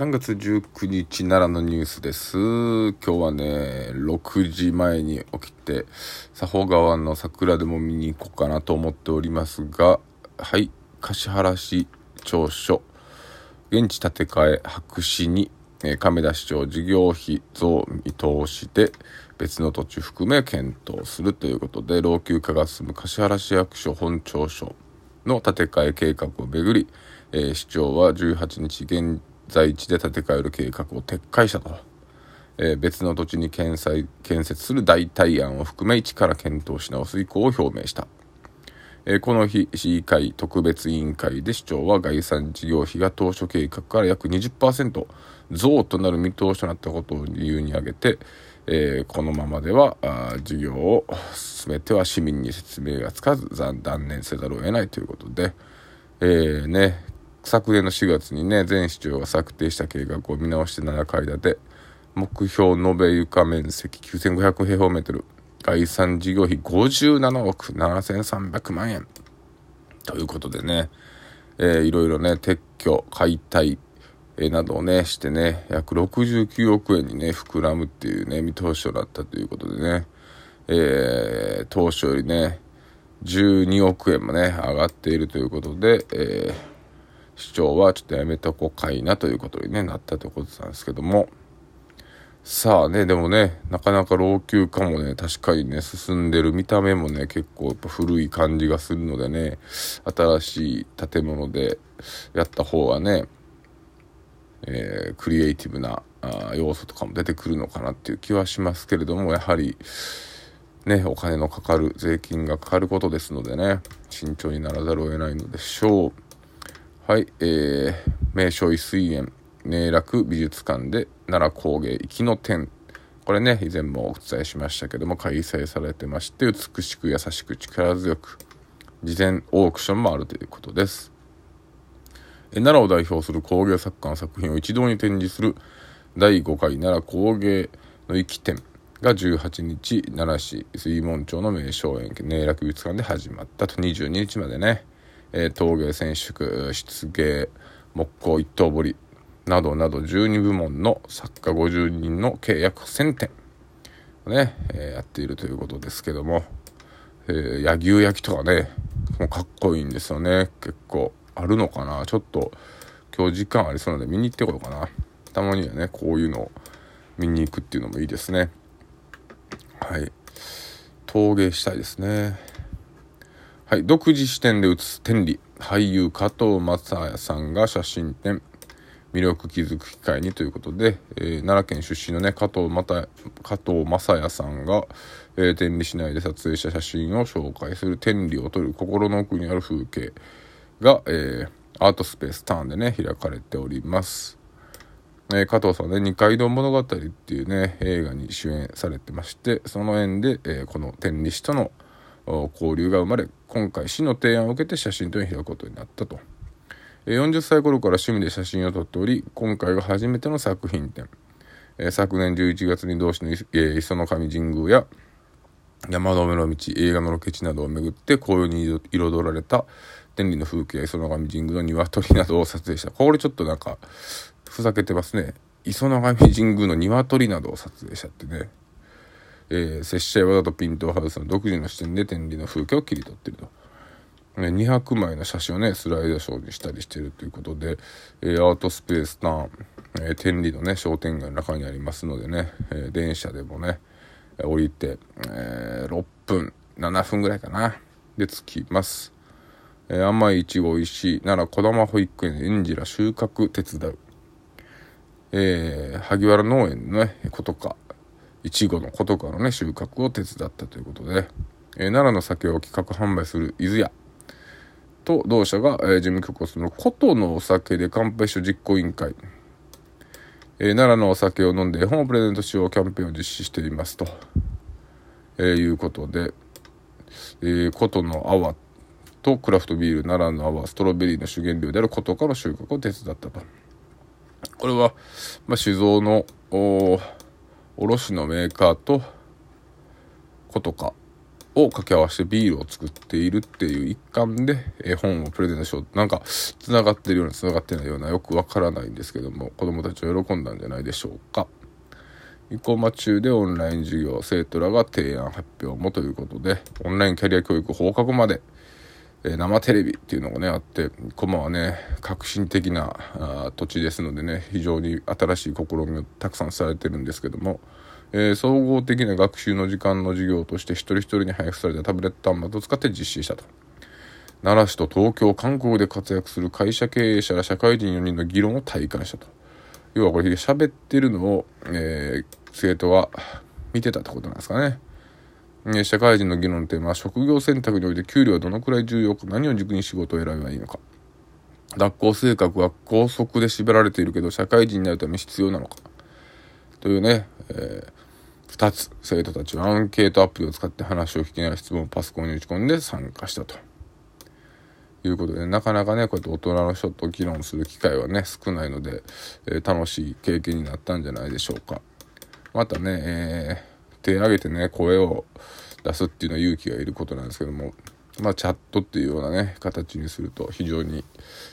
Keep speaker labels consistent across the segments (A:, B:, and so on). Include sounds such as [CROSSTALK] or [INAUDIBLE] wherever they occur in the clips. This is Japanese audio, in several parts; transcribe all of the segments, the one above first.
A: 3月19日奈良のニュースです。今日はね、6時前に起きて、佐保川の桜でも見に行こうかなと思っておりますが、はい、橿原市長所、現地建て替え白紙に、え亀田市長事業費増見通しで別の土地含め検討するということで、老朽化が進む橿原市役所本庁所の建て替え計画をめぐり、えー、市長は18日現地在地で建て替える計画を撤回したと、えー、別の土地に建設建設する代替案を含め一から検討し直す意向を表明した、えー、この日市議会特別委員会で市長は概算事業費が当初計画から約20%増となる見通しとなったことを理由に挙げて、えー、このままでは事業を進めては市民に説明がつかず断念せざるを得ないということで、えー、ね、昨年の4月にね、前市長が策定した計画を見直して7階建て、目標延べ床面積9500平方メートル、概算事業費57億7300万円。ということでね、えー、いろいろね、撤去、解体、えー、などをね、してね、約69億円にね、膨らむっていうね、見通しとなったということでね、えー、当初よりね、12億円もね、上がっているということで、えー市長はちょっとやめとこうかいなということに、ね、なったということなんですけども、さあね、でもね、なかなか老朽化もね、確かにね、進んでる見た目もね、結構やっぱ古い感じがするのでね、新しい建物でやった方がね、えー、クリエイティブなあ要素とかも出てくるのかなっていう気はしますけれども、やはり、ね、お金のかかる、税金がかかることですのでね、慎重にならざるを得ないのでしょう。はい、えー、名所一水園、名楽美術館で奈良工芸行きの展。これね、以前もお伝えしましたけども、開催されてまして、美しく優しく力強く、事前オークションもあるということです。え奈良を代表する工芸作家の作品を一堂に展示する第5回奈良工芸の生き展が18日、奈良市水門町の名所園、名楽美術館で始まったと22日までね、えー、陶芸染色漆芸木工一刀彫りなどなど12部門の作家50人の契約1000点ね、えー、やっているということですけども、えー、柳生焼きとかねもうかっこいいんですよね。結構あるのかな。ちょっと今日時間ありそうなので見に行ってこようかな。たまにはねこういうのを見に行くっていうのもいいですね。はい。陶芸したいですね。はい、独自視点で映す天理俳優加藤正也さんが写真展魅力気づく機会にということで、えー、奈良県出身のね加藤また加藤正也さんが、えー、天理市内で撮影した写真を紹介する天理を撮る心の奥にある風景が、えー、アートスペースターンでね開かれております。えー、加藤さんね、二階堂物語っていうね、映画に主演されてまして、その縁で、え、この天理市との交流が生まれ今回市の提案を受けて写真展を開くことになったと。40歳頃から趣味で写真を撮っており今回が初めての作品展。昨年11月に同市の磯の神神宮や山の目の道映画のロケ地などを巡って紅葉に彩られた天理の風景磯の神神宮の鶏などを撮影した。これちょっとなんかふざけてますね。磯の神神宮の鶏などを撮影したってね。えー、拙者わざとピントハウスの独自の視点で天理の風景を切り取ってると。ね、200枚の写真をね、スライドショーにしたりしてるということで、えー、アートスペースターン、えー、天理のね、商店街の中にありますのでね、えー、電車でもね、降りて、え、6分、7分ぐらいかな、で着きます。えー、甘いいちごいしい、奈良小玉保育園園児ら収穫手伝う。えー、萩原農園のね、ことか、いちごのことからね、収穫を手伝ったということで、えー、奈良の酒を企画販売する伊豆屋。と同社が、えー、事務局をする琴のお酒で乾杯酒実行委員会、えー、奈良のお酒を飲んで絵本をプレゼントしようキャンペーンを実施していますと、えー、いうことで、えー、琴の泡とクラフトビール奈良の泡ストロベリーの主原料である琴から収穫を手伝ったと。これは、まあ、酒造のお、お卸のメーカーとことかを掛け合わせてビールを作っているっていう一環で絵本をプレゼントしよう。なんか繋がってるような繋がってないようなよくわからないんですけども子供たちは喜んだんじゃないでしょうか。生駒中でオンライン授業生徒らが提案発表もということでオンラインキャリア教育放課後までえ生テレビっていうのがねあって駒はね革新的なあ土地ですのでね非常に新しい試みをたくさんされてるんですけども、えー、総合的な学習の時間の授業として一人一人に配布されたタブレット端末を使って実施したと。奈良市と東京韓国で活躍する会社経営者ら社会人4人の議論を体感したと。要はこれ喋ってるのを、えー、生徒は見てたってことなんですかね。社会人の議論のテーマは職業選択において給料はどのくらい重要か何を軸に仕事を選べばいいのか。学校性格は校則で縛られているけど社会人になるために必要なのか。というね、えー、2つ生徒たちはアンケートアプリを使って話を聞きながら質問をパソコンに打ち込んで参加したと。いうことで、なかなかねこうやって大人の人と議論する機会はね少ないので、えー、楽しい経験になったんじゃないでしょうか。またね、えー手挙げてね、声を出すっていうのは勇気がいることなんですけども、まあ、チャットっていうようなね、形にすると非常に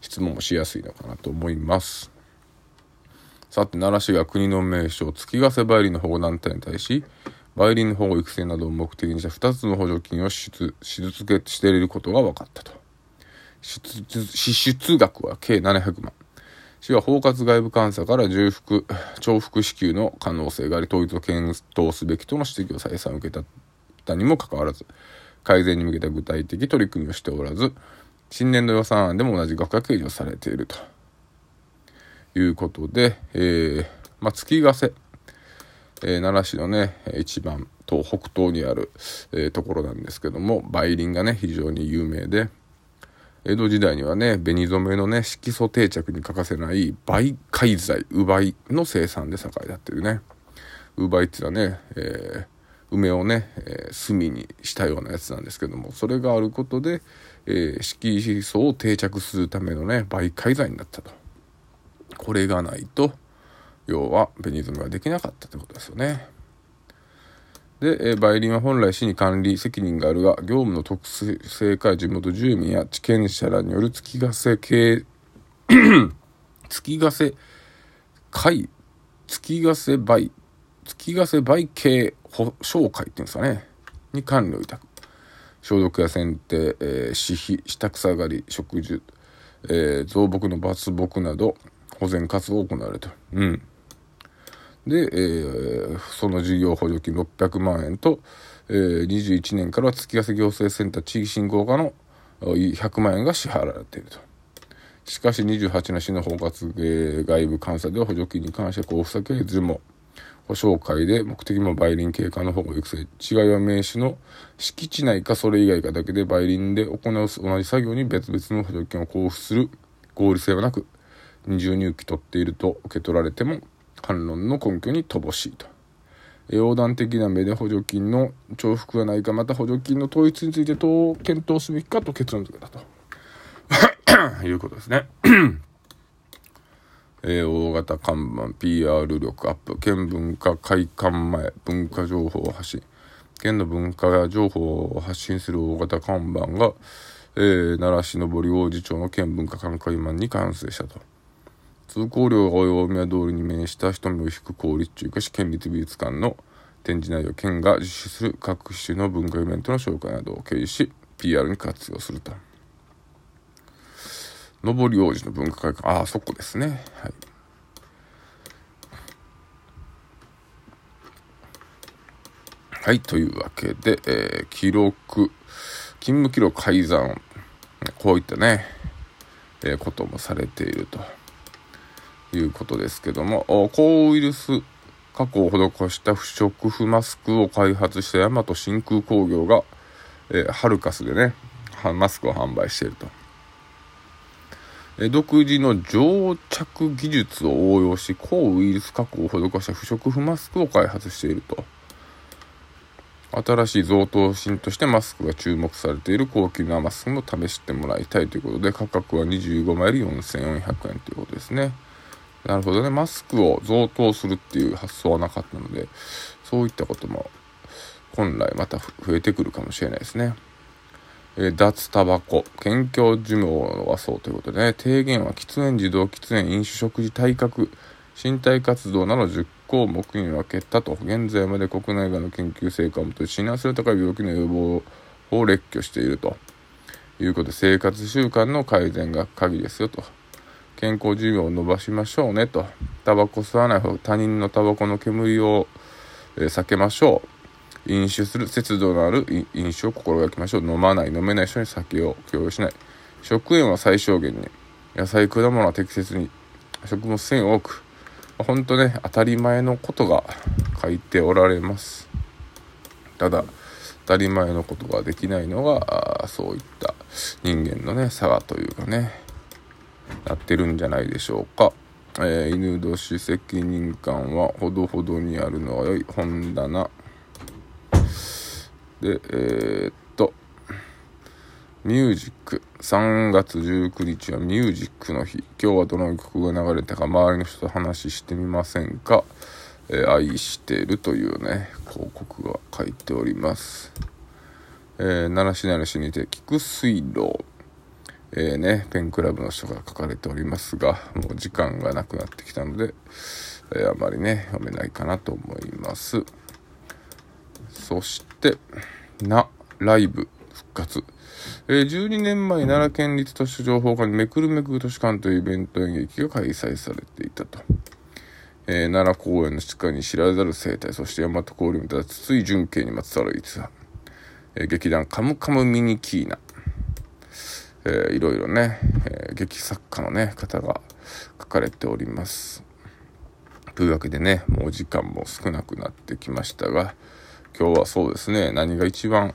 A: 質問もしやすいのかなと思います。さて、奈良市が国の名称、月ヶ瀬バイリンの保護団体に対し、バイリンの保護育成などを目的にした2つの補助金を支出していることが分かったと。支出額は計700万。市は包括外部監査から重複、重複支給の可能性があり、統一を検討すべきとの指摘を再三受けたにもかかわらず、改善に向けた具体的取り組みをしておらず、新年度予算案でも同じ額が計上されているということで、えー、まあ、月ヶ瀬、えー、奈良市のね、一番東北東にある、えー、ところなんですけども、梅林がね、非常に有名で、江戸時代にはね、紅染めのね、色素定着に欠かせない梅海材、烏梅の生産で栄えたっていうね。烏梅っていうのはね、えー、梅をね、えー、炭にしたようなやつなんですけども、それがあることで、えー、色素を定着するためのね、媒介材になったと。これがないと、要は紅染めはできなかったってことですよね。で、え、梅林は本来市に管理責任があるが、業務の特性から地元住民や地権者らによる月ヶ瀬系、[CLEARS THROAT] 月ヶ瀬会、月ヶ瀬梅、月ヶ瀬梅系保証会っていうんですかね、に管理を委託。消毒や剪定、えー、死費、下草刈り、植樹、えー、増木の伐木など、保全活動を行われた。うん。で、えー、その事業補助金600万円と、えー、21年からは月ヶ瀬行政センター地域振興課の100万円が支払われていると。しかし28の市の包括外部監査では補助金に関して交付先はいずれも保証会で目的も梅林景観の保護育成違いは名詞の敷地内かそれ以外かだけで梅林で行う同じ作業に別々の補助金を交付する合理性はなく二重入記取っていると受け取られても反論の根拠に乏しいと。横断的な目で補助金の重複がないか、また補助金の統一についてどう検討すべきかと結論付けたと [COUGHS] いうことですね。[COUGHS] えー、大型看板、PR 力アップ、県文化会館前、文化情報発信。県の文化情報を発信する大型看板が、えー、奈良市の堀王子町の県文化館会館に完成したと。通行料が大宮通りに面した人目を引く公立中華市県立美術館の展示内容県が実施する各種の文化イベントの紹介などを経由し PR に活用すると。上り王子の文化会館。ああそこですね。はい。はい、というわけで、えー、記録、勤務記録改ざん、こういったね、えー、こともされていると。いうことですけども、抗ウイルス加工を施した不織布マスクを開発した大和真空工業が、えー、ハルカスでね、マスクを販売していると。え独自の蒸着技術を応用し、抗ウイルス加工を施した不織布マスクを開発していると。新しい贈答品としてマスクが注目されている高級なマスクも試してもらいたいということで、価格は25枚で4400円ということですね。なるほどね。マスクを贈答するっていう発想はなかったので、そういったことも本来また増えてくるかもしれないですね。えー、脱タバコ、健康寿命はそうということでね、提言は喫煙、自動喫煙、飲酒、食事、体格、身体活動など10項目に分けたと、現在まで国内外の研究成果をもとに診断する高い病気の予防を列挙しているということで、生活習慣の改善が鍵ですよと。健康寿命を伸ばしましょうねと。タバコ吸わない方、他人のタバコの煙を、えー、避けましょう。飲酒する節度のある飲酒を心がけましょう。飲まない、飲めない人に酒を共有しない。食塩は最小限に。野菜、果物は適切に。食物繊維を多く。ほんとね、当たり前のことが書いておられます。ただ、当たり前のことができないのが、そういった人間のね、差がというかね、なってるんじゃないでしょうか。えー、犬年責任感はほどほどにあるのは良い本棚。で、えー、っと、ミュージック。3月19日はミュージックの日。今日はどの曲が流れたか周りの人と話してみませんか、えー、愛してるというね、広告が書いております。えー、奈良市奈良市にて、菊水道。えー、ね、ペンクラブの人が書かれておりますが、もう時間がなくなってきたので、えー、あまりね、読めないかなと思います。そして、な、ライブ、復活。えー、12年前、奈良県立図書情報館にめくるめく図書館というイベント演劇が開催されていたと。えー、奈良公園の地下に知られざる生態、そして大和交流にた筒井純慶にまつわる逸話。えー、劇団カムカムミニキーナ。えー、いろいろね、えー、劇作家のね、方が書かれております。というわけでね、もうお時間も少なくなってきましたが、今日はそうですね、何が一番、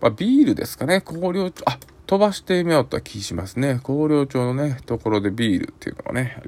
A: まあ、ビールですかね、高陵町、あ、飛ばしてみようとは気しますね。広陵町のね、ところでビールっていうのがね、